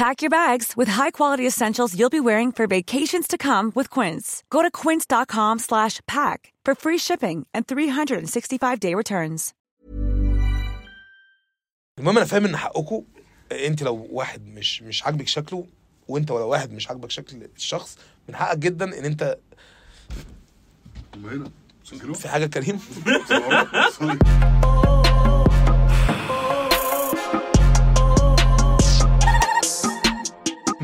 Pack your bags with high-quality essentials you'll be wearing for vacations to come with Quince. Go to quince.com slash pack for free shipping and 365-day returns. المهم انا فاهم ان حقكم انت لو واحد مش مش عاجبك شكله وانت ولا واحد مش عاجبك شكل الشخص من حقك جدا ان انت هم هنا سجلوا في حاجه كريم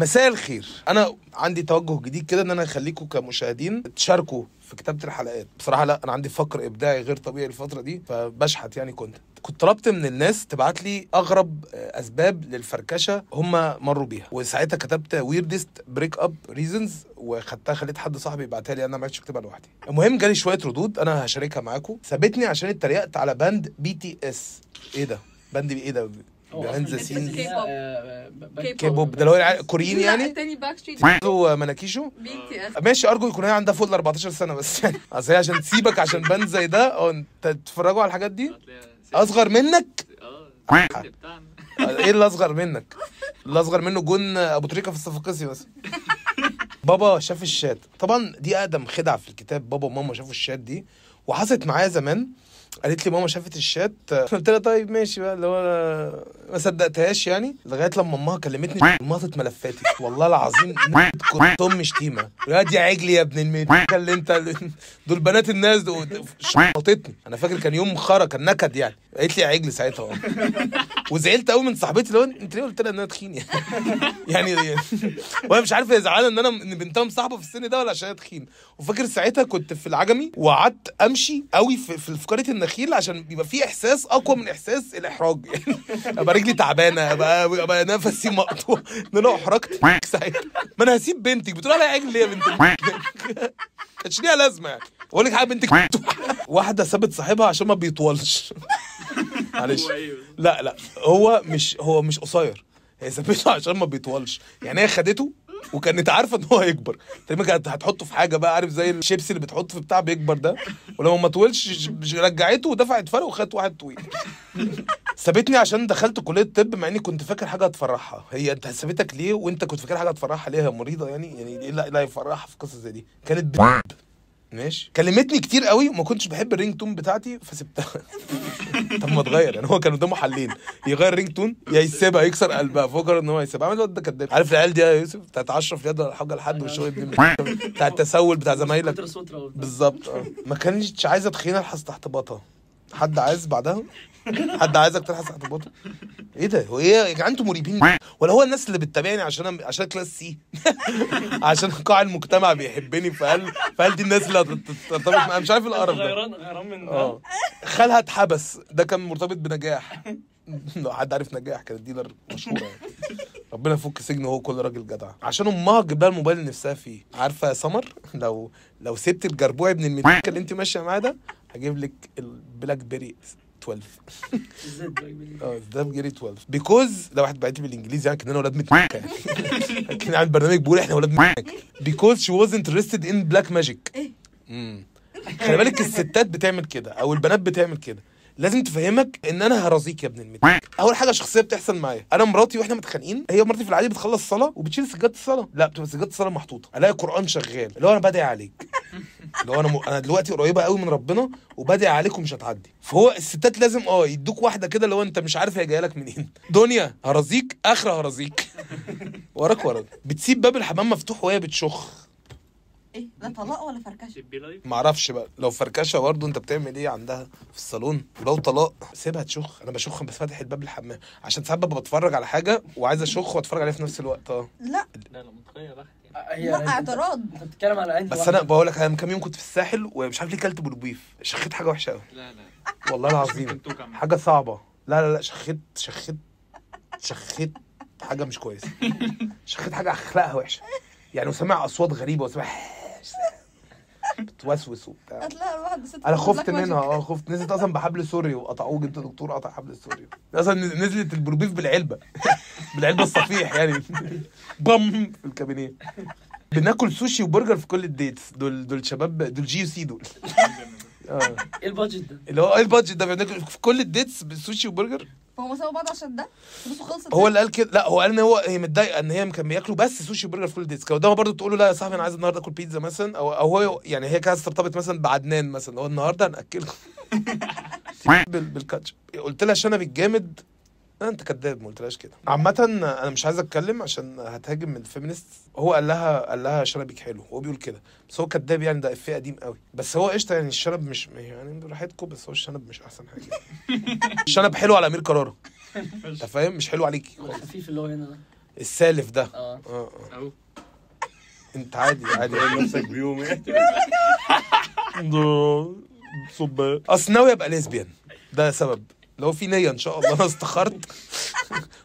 مساء الخير. أنا عندي توجه جديد كده إن أنا اخليكم كمشاهدين تشاركوا في كتابة الحلقات. بصراحة لا أنا عندي فقر إبداعي غير طبيعي الفترة دي فبشحت يعني كنت كنت طلبت من الناس تبعت لي أغرب آه، أسباب للفركشة هم مروا بيها. وساعتها كتبت weirdest breakup reasons وخدتها خليت حد صاحبي يبعتها لي أنا ما عرفتش أكتبها لوحدي. المهم جالي شوية ردود أنا هشاركها معاكم سابتني عشان اتريقت على band BTS إيه ده؟ band إيه ده؟ Behind the scenes K-pop ده اللي هو كوريين يعني؟ التاني Backstreet ومناكيشو BTS ماشي أرجو يكون هي عندها فوق ال 14 سنة بس. يعني أصل هي عشان تسيبك عشان band زي ده. آه أنت تتفرجوا على الحاجات دي؟ أصغر منك؟ إيه اللي أصغر منك؟ اللي أصغر منه جون أبو تريكة في الصفاقسي مثلا بابا شاف الشات. طبعا دي أقدم خدعة في الكتاب. بابا وماما شافوا الشات دي. وحصلت معايا زمان. قالت لي ماما شافت الشات قلت لها طيب ماشي بقى اللي هو أنا ما صدقتهاش يعني لغاية لما أمها كلمتني مطت ملفاتي والله العظيم كنت أم شتيمة. يا دي عجلي يا ابن الميت اللي أنت دول بنات الناس دول شطتني أنا فاكر كان يوم خرا كان نكد يعني. قالت لي يا عجلي ساعتها. وزعلت قوي من صاحبتي اللي هو انت ليه قلت لها إن أنا تخين يعني؟ يعني وأنا مش عارف هي زعلانة إن أنا إن بنتها مصاحبة في السن ده ولا عشان أنا تخين. وفاكر ساعتها كنت في العجمي وقعدت أمشي قوي في في النخيل عشان بيبقى في إحساس أقوى من إحساس الإحراج. يعني أبقى رجلي تعبانة ابقى أبقى نفسي مقطوع إن أنا أحرجت ساعتها. ما أنا هسيب بنتك. بتقول عليا عجل ليه يا بنت كانش ليها لازمة يعني. أقول لك حاجة بنتك واحدة سابت صاحبها عشان ما بيطولش. معلش. لا لا. هو مش هو مش قصير. هي سابته عشان ما بيطولش. يعني هي خدته وكانت عارفة إن هو هيكبر. تقريبا كانت هتحطه في حاجة بقى عارف زي الشيبسي اللي بتحطه في بتاع بيكبر ده. ولما ما طولش رجعته ودفعت فرق وخدت واحد طويل. سابتني عشان دخلت كلية طب مع إني كنت فاكر حاجة هتفرحها. هي أنت سابتك ليه وأنت كنت فاكر حاجة هتفرحها ليه هي مريضة؟ يعني يعني إيه اللي هيفرحها في قصة زي دي؟ كانت ب... ماشي. كلمتني كتير قوي وما كنتش بحب ال ringtone بتاعتي فسبتها. طب ما تغير يعني هو كان قدامه حلين. يغير ringtone يا يسيبها يكسر قلبها فكر إن هو يسيبها. عامل الواد ده كداب عارف العيال دي يا يوسف؟ بتاعت 10 في اليد ولا حاجة لحد والشغل دي. بتاع التسول بتاع زمايلك. بالظبط آه. ما كانتش عايزة تخينة الحس تحت باطها حد عايز بعدها؟ حد عايزك تلحس باطها إيه ده؟ هو إيه يا جدعان أنتوا مريبين؟ ولا هو الناس اللي بتتابعني عشان أنا- عشان class C؟ عشان قاع المجتمع بيحبني فهل فهل دي الناس اللي هترتبط معايا؟ مش عارف القرف ده. غيران غيران من آه. خالها اتحبس. ده كان مرتبط بنجاح. لو حد عارف نجاح كانت dealer مشهورة يعني. ربنا يفك سجنه هو كل راجل جدع. عشان أمها تجيب لها الموبايل اللي نفسها فيه. عارفة يا سمر؟ لو لو سبت الجربوع ابن المتكه اللي انت ماشية معاه ده هجيب لك ال BlackBerry 12 آه ده بجري 12 because لو واحد بعت لي بالإنجليزي يعني كأننا ولاد متكه يعني كأن عامل برنامج بيقول إحنا ولاد متكه because she was interested in black magic خلي بالك الستات بتعمل كده أو البنات بتعمل كده. لازم تفهمك إن أنا هرازيك يا ابن الميت أول حاجة شخصية بتحصل معايا. أنا مراتي وإحنا متخانقين هي مراتي في العادي بتخلص صلاه وبتشيل سجادة الصلاة. لا بتبقى سجادة الصلاة محطوطة. ألاقي قران شغال. اللي هو أنا بدعي عليك. اللي هو أنا م... أنا دلوقتي قريبة قوي من ربنا وبدعي عليك ومش هتعدي. فهو الستات لازم آه يدوك واحدة كده اللي هو أنت مش عارف هي جاية لك منين. دنيا هرازيك آخرة هرازيك وراك وراك بتسيب باب الحمام مفتوح وهي بتشخ. إيه ده طلاق ولا فركشة؟ معرفش بقى. لو فركشة برضه أنت بتعمل إيه عندها في الصالون؟ ولو طلاق سيبها تشخ. أنا بشخ بس فاتح الباب الحمام. عشان ساعات ببقى بتفرج على حاجة وعايز أشخ وأتفرج عليها في نفس الوقت آه. لا. لا لا متخيل هي لا اعتراض. انت بتتكلم على أنهي بس؟ أنا بقول لك أنا من كام يوم كنت في الساحل ومش عارف ليه كلت بلوبيف شخيت حاجة وحشة قوي لا لا. والله العظيم. حاجة صعبة. لا لا لا شخيت شخيت شخيت حاجة مش كويسة. شخيت حاجة أخلاقها وحشة. يعني وسامع أصوات غريبة وسامع بتوسوس وبتاع. هتلاقي الواحد ست أنا خفت منها. آه خفت. نزلت أصلا بحبل سوري وقطعوه جبت دكتور قطع حبل سوري أصلا نزلت البروبيف بالعلبة. بالعلبة الصفيح يعني. بام في الكابينية. بناكل سوشي وبرجر في كل الديتس. دول دول شباب دول جي سي دول. آه. إيه ال budget ده؟ اللي هو إيه ال budget ده؟ بناكل في كل ال dates سوشي وبرجر؟ هو سابوا بعض عشان ده؟ فلوسه خلصت هو اللي قال كده. لا هو قال ان هو هي متضايقة ان هي كان بياكلوا بس سوشي كل ال dates كان قدامها برضه تقول له لا يا صاحبي أنا عايز النهارده اكل بيتزا مثلا أو أو هو يعني هي كانت ارتبطت مثلا بعدنان مثلا. هو النهارده هناكلكم بال- بالكاتشب. قلت لها شنب الجامد انت كذاب ما قلتلهاش كده. عامة أنا مش عايز اتكلم عشان هتهاجم من ال feminist. هو قال لها قال لها شنبك حلو هو بيقول كده. بس هو كذاب يعني ده إفيه قديم قوي. بس هو قشطة يعني الشنب مش يعني براحتكم بس هو الشنب مش أحسن حاجة. الشنب حلو على أمير كرارة. أنت فاهم؟ مش حلو عليكي. خالص الخفيف اللي هو هنا ده. السالف ده. آه. آه أهو. انت عادي عادي. نفسك بيوم إيه صب أصل ناوي أبقى lesbian ده سبب. لو في نية إن شاء الله. أنا استخرت.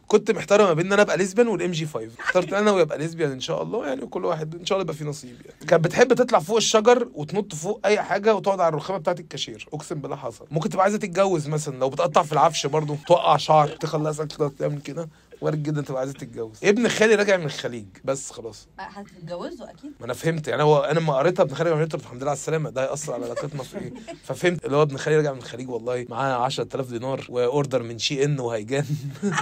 كنت محتار ما بين إن أنا أبقى lesbian وال MG 5 اخترت أنا ناوي أبقى lesbian إن شاء الله يعني وكل واحد إن شاء الله يبقى فيه نصيب يعني. كانت بتحب تطلع فوق الشجر وتنط فوق أي حاجة وتقعد على الرخامة بتاعت الكاشير. أقسم بالله حصل. ممكن تبقى عايزة تتجوز مثلا لو بتقطع في العفش برضو توقع شعر تخلصك تعمل كده. وارد جدا تبقى عايزة تتجوز. ابن خالي راجع من الخليج. بس خلاص. هتتجوزوا أكيد. ما أنا فهمت. يعني هو أنا لما قريتها ابن خالي قلت له الحمد لله على السلامة. ده هيأثر على علاقتنا في إيه؟ ففهمت. اللي هو ابن خالي راجع من الخليج والله معاه 10000 دينار وأوردر من شي إن وهيجان.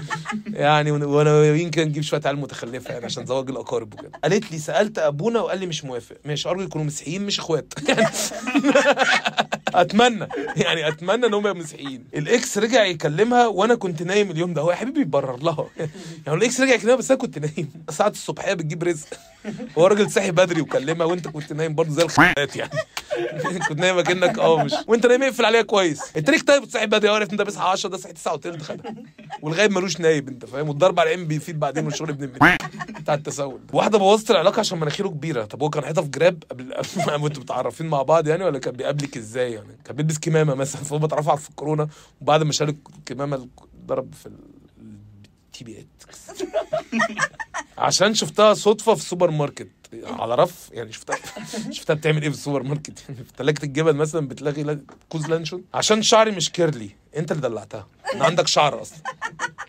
يعني وأنا يمكن نجيب شوية عيال متخلفة يعني عشان زواج الأقارب وكده. قالت لي سألت أبونا وقال لي مش موافق. ماشي. أرجو يكونوا مسيحيين مش إخوات. أتمنى. يعني أتمنى إن هم يبقوا مسيحيين. الإكس رجع يكلمها وأنا كنت نايم اليوم ده. هو يا حبيبي يبرر لها. يعني الإكس رجع يكلمها بس أنا كنت نايم. ساعه الصبحية بتجيب رزق. هو راجل صحي بدري وكلمها وأنت كنت نايم برضه زي الخيات يعني. كنت نايم أكنك آه مش. وأنت نايم اقفل عليها كويس. انت ليك طيب صحي بدري. عرفت انت بيصحى 10 ده صحي 9 وتلت خدها. والغايب ملوش نايب أنت فاهم؟ والضرب على العين بيفيد بعدين والشغل ابن بتاع التسول واحدة بوظت العلاقة عشان مناخيره كبيرة. طب هو كان حيطه في جراب قبل قبل- أنتوا متعرفين مع بعض يعني ولا كان بيقابلك إزاي يعني. كان بيلبس كمامة مثلا فهو اترفع في الكورونا وبعد ما شال الكمامة ضرب في التي بي عشان شفتها صدفة في سوبر ماركت. على رف يعني شفتها. شفتها بتعمل إيه في السوبر ماركت؟ يعني في ثلاجه الجبن مثلا بتلاقي لا- كوز لانشون. عشان شعري مش كيرلي. أنت اللي دلعتها. أنا عندك شعر أصلا.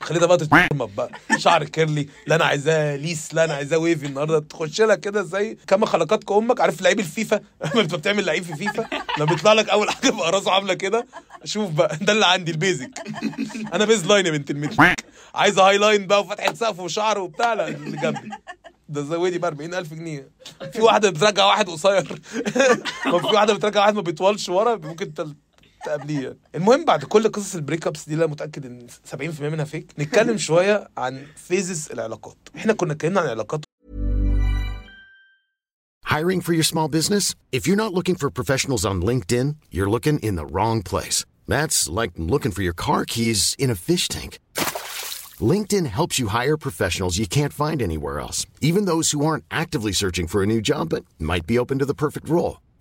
خليتها بقى تتمرمط بقى شعر كيرلي لا أنا عايزاه ليس لا أنا عايزاه ويفي النهارده. تخش لك كده زي كما خلقتك أمك عارف لعيب الفيفا؟ لما بتبقى بتعمل لعيب في فيفا؟ لما بيطلع لك أول حاجة بقى راسه عاملة كده شوف بقى ده اللي عندي ال basic. أنا base line يا بنت الميت عايزة high line بقى وفتحة سقف وشعر وبتاع لا اللي جنبي. ده زودي ب 40000 جنيه. في واحدة بترجع واحد قصير. وفي واحدة بترجع واحد ما بيطولش ورا ممكن يعني. المهم بعد كل قصص ال break ups دي اللي أنا متاكد ان 70% منها فيك نتكلم شوية عن phases العلاقات إحنا كنا اتكلمنا عن العلاقات Hiring for your small business? If you're not looking for professionals on LinkedIn, you're looking in the wrong place. That's like looking for your car keys in a fish tank. LinkedIn helps you hire professionals you can't find anywhere else, even those who aren't actively searching for a new job but might be open to the perfect role.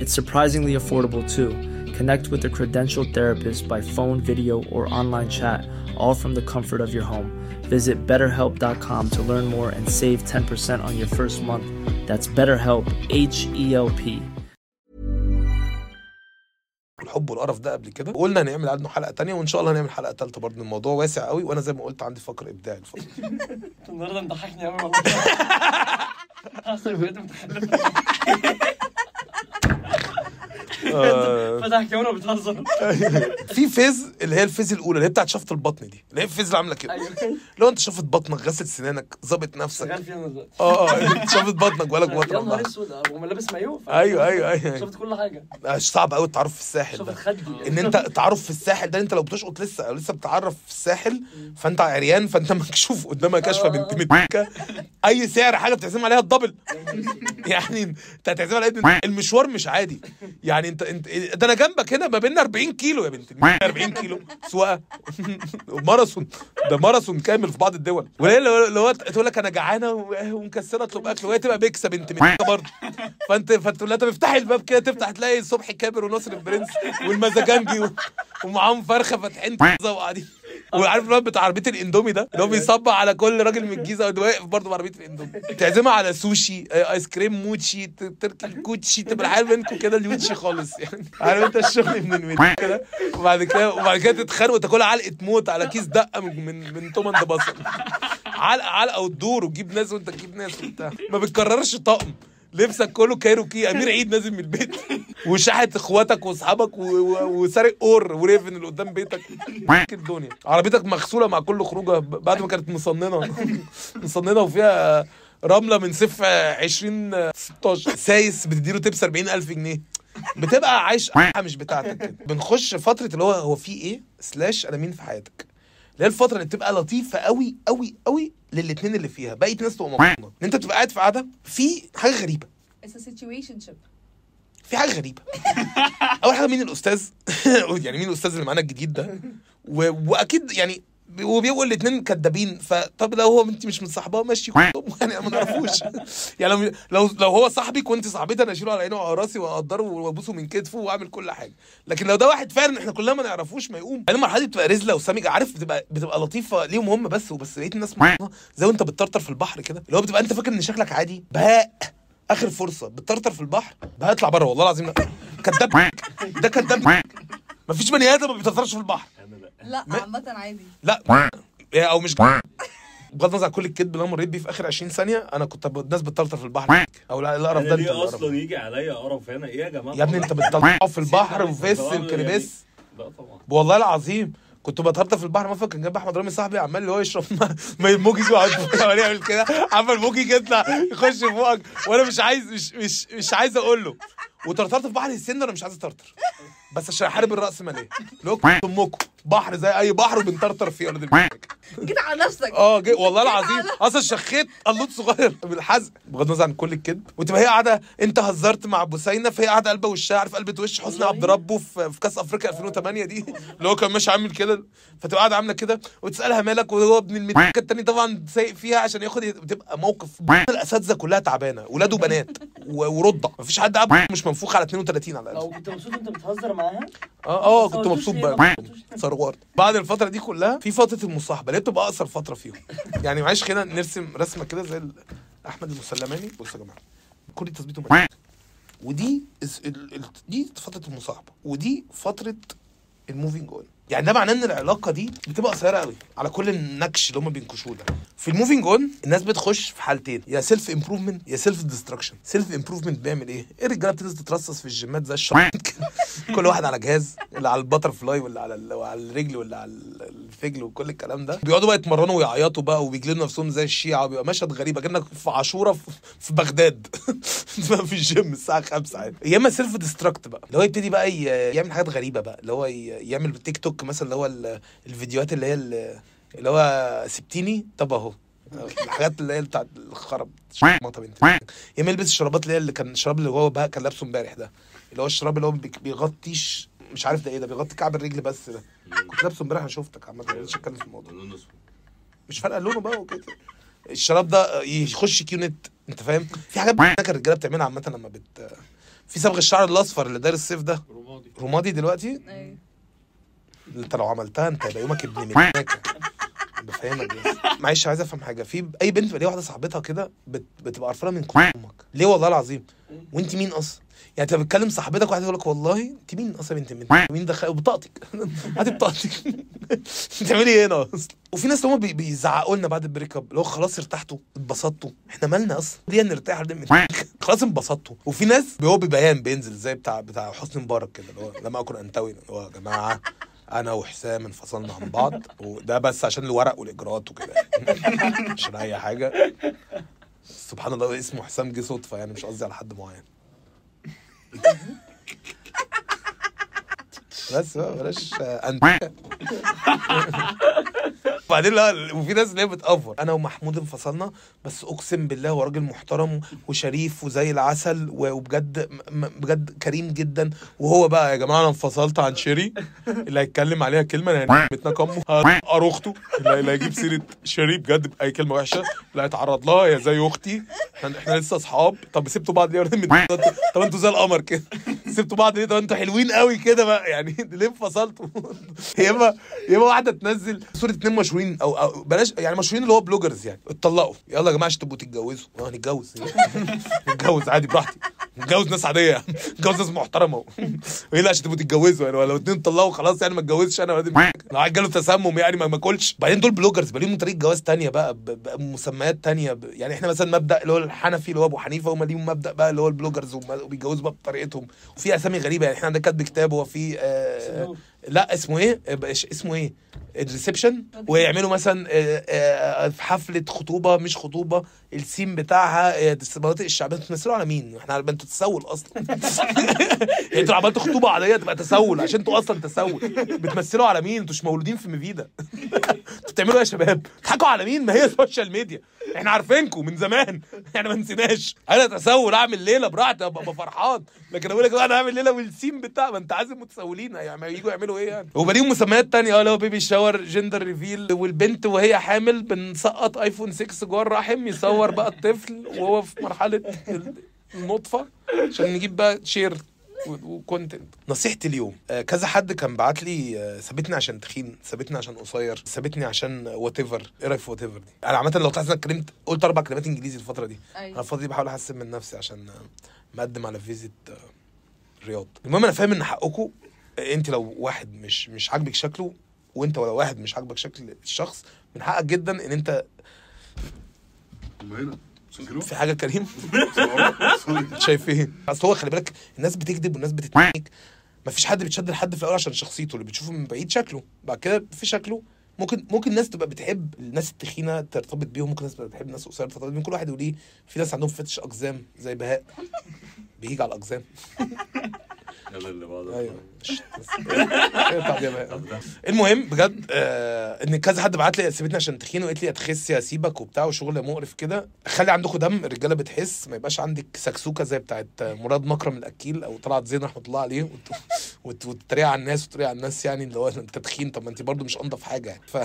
It's surprisingly affordable too. Connect with a credentialed therapist by phone, video, or online chat, all from the comfort of your home. Visit betterhelp.com to learn more and save 10% on your first month. That's BetterHelp, H E L P. الحب والقرف ده قبل كده وقلنا هنعمل عنه حلقه تانية وان شاء الله هنعمل حلقه ثالثه برضه الموضوع واسع قوي وانا زي ما قلت عندي فقر ابداعي الفتره دي. انت النهارده مضحكني قوي والله حاسس بجد متخلف آه، فتح الكاميرا وبتهزر في phase اللي هي ال phase الأولى اللي هي بتاعت شفط البطن دي. اللي هي ال phase اللي عاملة كده. أيوه. لو انت شفط بطنك غسل سنانك ظابط نفسك. شغال فيها دلوقتي. آه آه شفط بطنك بقالك يا فتره نهار. أسود هو لابس مايو؟ أيوه أيوه أيوه. شفت كل حاجة. آه، صعب قوي التعرف في الساحل شفت ده. خدي إن أنت تعرف في الساحل ده أنت لو بتشقط لسه لسه بتعرف في الساحل فأنت عريان فأنت مكشوف قدامك كشفه بنت متكه أي سعر حاجة بتعزم عليها الدبل. يعني أنت هتعزم عليها إيه؟ المشوار مش عادي. يعني انت انت ده أنا جنبك هنا ما بيننا 40 كيلو يا بنت. 40 كيلو. سواقة. ماراثون ده ماراثون كامل في بعض الدول. وهي اللي هو تقول لك أنا جعانة ومكسرة اطلب أكل. وهي تبقى بيكسه بنت برضه. فأنت فتقول لها طب افتحي الباب كده تفتح تلاقي صبحي كابر وناصر البرنس والمزاجنجي ومعاهم فرخة فاتحين بيتزا وقاعدين. وعارف الواد بتاع عربية الإندومي ده؟ اللي هو بيصبع على كل راجل من الجيزة واقف برضه بعربية الإندومي. تعزمها على سوشي آه، آيس كريم موتشي تركي الكوتشي تبقى الحال منكم كده اليوتشي خالص يعني. عارف أنت الشغل من الميت كده؟ وبعد كده وبعد كده تتخانقوا وتاكلها علقة موت على كيس دقة من من, تومن ده بصل علقة علقة وتدور وتجيب ناس وانت تجيب ناس وبتاع. ما بتكررش طقم. لبسك كله كايروكي أمير عيد نازل من البيت. وشحت إخواتك وأصحابك وسارق أور وريفن اللي قدام بيتك. الدنيا عربيتك مغسولة مع كل خروجة بعد ما كانت مصننة. مصننة وفيها رملة من صف 20 16 سايس بتديله تبس 40000 جنيه. بتبقى عايش مش بتاعتك. كده بنخش فترة اللي هو هو في إيه؟ سلاش أنا مين في حياتك. اللي هي الفترة اللي بتبقى لطيفة قوي قوي قوي للاثنين اللي فيها. بقيه ناس تبقى مبسوطة. إن أنت بتبقى قاعد في قعدة في حاجة غريبة. في حاجة غريبة. أول حاجة مين الأستاذ؟ يعني مين الأستاذ اللي معانا الجديد ده؟ و... وأكيد يعني وبيبقوا الاثنين كدابين. فطب لو هو انت مش مصاحباه ماشي. يعني ما نعرفوش. يعني لو لو لو هو صاحبك وانت صاحبتي أنا اشيله على عيني وعلى راسي واقدره وابوسه من كتفه واعمل كل حاجة. لكن لو ده واحد فعلا إحنا كلنا ما نعرفوش ما يقوم. يعني المرحلة دي بتبقى رزلة وسامجه عارف بتبقى بتبقى لطيفة ليهم هم بس وبس بقيه الناس. زي وانت بتطرطر في البحر كده. اللي هو بتبقى انت فاكر ان شكلك عادي. بهاء آخر فرصة. بتطرطر في البحر بهاء اطلع بره. والله العظيم. كداب. ده كداب. مفيش بني آدم ما بيطرطرش في البحر. لا عامة عادي. لا. إيه، أو مش بغض النظر عن كل الكذب اللي أنا مريت بيه في آخر 20 ثانية أنا كنت الناس بتطرطر في البحر. أو لا القرف ده أنت ليه أصلا. يجي عليا قرف هنا؟ إيه يا جماعة؟ يا ابني أنت بتطلعه في البحر وفيس طبعاً الكريبس لا طبعا. والله العظيم كنت بتهرطة في البحر. مثلا كان جنب أحمد رامي صاحبي عمال اللي هو يشرب ما- ما الموجي يقعد يعمل كده. عمال الموجي يطلع يخش في بقك. وأنا مش عايز مش مش مش عايز أقول له وطرطرت في بحر السن أنا مش عايز أطرطر. بس عشان احارب الرأس ماليه اللي هو أمكم. بحر زي أي بحر وبنطرطر فيه ولد الملك جيت على نفسك. آه جي والله العظيم. أصلا شخيت قلوط صغير. بالحزق بغض النظر عن كل الكذب. وتبقى هي قاعدة أنت هزرت مع بوسينه فهي قاعدة قلبه وشها عارف قلبة وش حسني عبد ربه في, في كأس أفريقيا 2008 دي. اللي هو كان ماشي عامل كده. فتبقى قاعدة عاملة كده. وتسألها مالك وهو ابن المتكه التاني طبعا سايق فيها عشان ياخد بتبقى موقف. الأساتذة كلها تعبانة. ولاد وبنات. و- ورضع مفيش حد قاعد مش منفوخ على 32 على لو الاقل كنت مبسوط أنت بتهزر معاها؟ آه آه كنت مبسوط بقى؟ ثروات بعد الفترة دي كلها في فترة المصاحبة اللي بتبقى أقصر فترة فيهم. يعني معلش كده نرسم رسمة كده زي أحمد المسلماني. بصوا يا جماعة كل ومركز. ودي دي فترة المصاحبة. ودي فترة ال moving on يعني ده معناه إن العلاقة دي بتبقى قصيرة قوي على كل النكش اللي هم بينكشوه ده. في ال moving on الناس بتخش في حالتين يا self improvement يا self destruction self improvement بيعمل إيه؟ إيه الرجالة بتنزل تترصص في الجيمات زي الشرط كده كل واحد على جهاز اللي على ال butterfly واللي على ال- وعلى الرجل واللي على ال- الفجل وكل الكلام ده. بيقعدوا بقى يتمرنوا ويعيطوا بقى وبيجلدوا نفسهم زي الشيعة وبيبقى مشهد غريب. كانك في عاشورة في- بغداد. في الجيم الساعة 5 عادي. يا إما self destruct بقى. اللي هو يبتدي بقى يعمل حاجات غريبة بقى. اللي هو يعمل تيك توك مثلا اللي هو ال- الفيديوهات اللي هي ال- اللي هو سبتيني؟ طب اهو. الحاجات اللي هي بتاعت الخرب شمطة بنت. يا اما يلبس الشرابات اللي هي اللي كان الشراب اللي هو بقى كان لابسه امبارح ده. اللي هو الشراب اللي هو بيغطيش مش عارف ده إيه ده بيغطي كعب الرجل بس ده. كنت لابسه امبارح أنا شفتك عامة. ما رضيتش اتكلم في الموضوع مش فارقة لونه بقى وكده. الشراب ده يخش كيونت أنت فاهم؟ في حاجات هناك الرجالة بتعملها عامة لما بت في صبغ الشعر الأصفر اللي داير الصيف ده. رمادي. رمادي دلوقتي؟ أيوة. انت لو عملتها انت هيبقى يومك ابن ملاكه بفهمك بس. معلش عايز افهم حاجة. في أي بنت ليها واحدة صاحبتها كده بت... بتبقى قرفانة من أمك ليه والله العظيم؟ وانت مين أصلا؟ يعني انت بتكلم صاحبتك واحدة تقول لك والله انت مين أصلا بنت من مين دخل؟ بطاقتك هاتي بطاقتك. بتعملي إيه هنا أصلا؟ وفي ناس هم بي... بيزعقوا لنا بعد ال break up اللي هو خلاص ارتحتوا اتبسطتوا. إحنا مالنا أصلا؟ ليه نرتاح خلاص انبسطتوا. وفي ناس هو ببيان بينزل زي بتاع بتاع حسني مبارك كده اللي هو لم أكن أنتوي اللي هو يا جماعة. أنا وحسام انفصلنا عن بعض وده بس عشان الورق والإجراءات وكده يعني. عشان أي حاجة سبحان الله اسمه حسام جه صدفة يعني مش قصدي على حد معين بس بقى بلاش أنت. بعدين لا وفي ناس اللي هي بتأفور. أنا ومحمود انفصلنا بس أقسم بالله هو راجل محترم وشريف وزي العسل وبجد بجد كريم جدا. وهو بقى يا جماعة أنا انفصلت عن شيري اللي هيتكلم عليها كلمة أنا متنا كمه هقر أخته اللي هيجيب سيرة شيري بجد بأي كلمة وحشة. اللي هيتعرض لها يا زي أختي. إحنا لسه أصحاب. طب سبتوا بعض ليه طب أنتوا زي القمر كده. سبتوا بعض ليه؟ طب أنتوا حلوين قوي كده بقى. يعني ليه انفصلتوا يا اما يا اما واحدة تنزل صورة اتنين مشهورين أو, أو بلاش يعني مشهورين اللي هو bloggers يعني. اتطلقوا. يلا يا جماعة عشان تبقوا تتجوزوا. آه نتجوز. نتجوز عادي براحتي. نتجوز ناس عادية. نتجوز ناس محترمة. وايه لا عشان تبقوا تتجوزوا يعني؟ ولو اتنين اتطلقوا خلاص يعني ما اتجوزش أنا لو واحد جاله تسمم يعني ما ما اكلش. بعدين دول bloggers بقى ليهم طريقة جواز تانية بقى بمسميات تانية. يعني إحنا مثلا مبدأ اللي هو الحنفي اللي هو أبو حنيفة هم ليهم مبدأ بقى اللي هو ال bloggers وبيتجوزوا بقى بطريقتهم. وفي أسامي غريبة يعني. إحنا عندنا كتب كتاب هو في آه لا اسمه إيه؟ آه، اسمه إيه؟ ال reception. ويعملوا مثلا آه، آه، في حفلة خطوبة مش خطوبة السيم بتاعها آه، المناطق الشعبيه بتمثلوا على مين؟ إحنا أنتوا تسول أصلا. يعني أنتوا لو عملتوا خطوبة عادية تبقى تسول عشان أنتوا أصلا تسول. بتمثلوا على مين؟ أنتوا مش مولودين في ميفيدا أنتوا بتعملوا إيه يا شباب؟ بتضحكوا على مين؟ ما هي ال social media إحنا عارفينكم من زمان. إحنا ما نسيناش. أنا أتسول أعمل ليلة براحتي أبقى فرحان. لكن أقول لك أنا هعمل ليلة والسيم بتاع ما أنت عازم متسولين. يعني يجوا يعملوا إيه يعني؟ وبقى ليهم مسميات تانية. آه اللي هو baby shower gender reveal والبنت وهي حامل بنسقط iPhone 6 جوه الرحم يصور بقى الطفل وهو في مرحلة النطفة عشان نجيب بقى share و content نصيحتي اليوم آه، كذا حد كان بعت لي آه، سابتني عشان تخين سابتني عشان قصير سابتني عشان whatever إيه رأيك في whatever دي؟ أنا عامة لو تلاحظ أنا اتكلمت قلت أربع كلمات إنجليزي الفترة دي. أنا أيوة. الفترة دي بحاول أحسن من نفسي عشان آه، مقدم على visit آه، رياض. المهم أنا فاهم إن حقكم انت لو واحد مش مش عاجبك شكله وانت ولا واحد مش عاجبك شكل الشخص من حقك جدا ان انت هنا؟ في حاجة كريم؟ سوري شايف إيه أصل هو خلي بالك الناس بتكذب والناس بتتنك مفيش حد بيتشد لحد في الأول عشان شخصيته اللي بتشوفه من بعيد شكله. بعد كده في شكله. ممكن ممكن الناس تبقى بتحب الناس التخينة ترتبط بيهم ممكن الناس تبقى بتحب الناس القصيرة ترتبط بيهم. كل واحد وليه. في ناس عندهم فتش أقزام زي بهاء. بيجي على الأقزام. يلا اللي بعده. أيوه. إيه؟ المهم بجد آه إن كذا حد بعت لي سيبتني عشان تخين وقالت لي هتخسي هسيبك وبتاع وشغل مقرف كده. خلي عندكم دم الرجالة بتحس ما يبقاش عندك سكسوكة زي بتاعت مراد مكرم الأكيل أو طلعت زين رحمة الله عليه. وت- وت- وتتريق على الناس وتتريق على الناس يعني اللي هو أنت تخين طب ما أنت برضو مش أنضف حاجة يعني. ف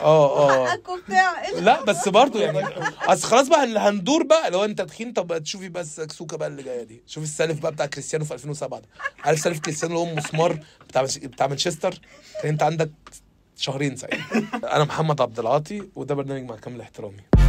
آه آه. وبتاع. إيه لا بس برضو يعني اصل خلاص بقى اللي هندور بقى لو انت تخين طب تشوفي بس سكسوكه بقى اللي جاية دي. شوفي السالف بقى بتاع كريستيانو في 2007 ده. عارف سالف كريستيانو اللي هو مسمار بتاع بتاع مانشستر؟ كان انت عندك شهرين ساعتها. أنا محمد عبد العاطي وده برنامج مع كامل احترامي.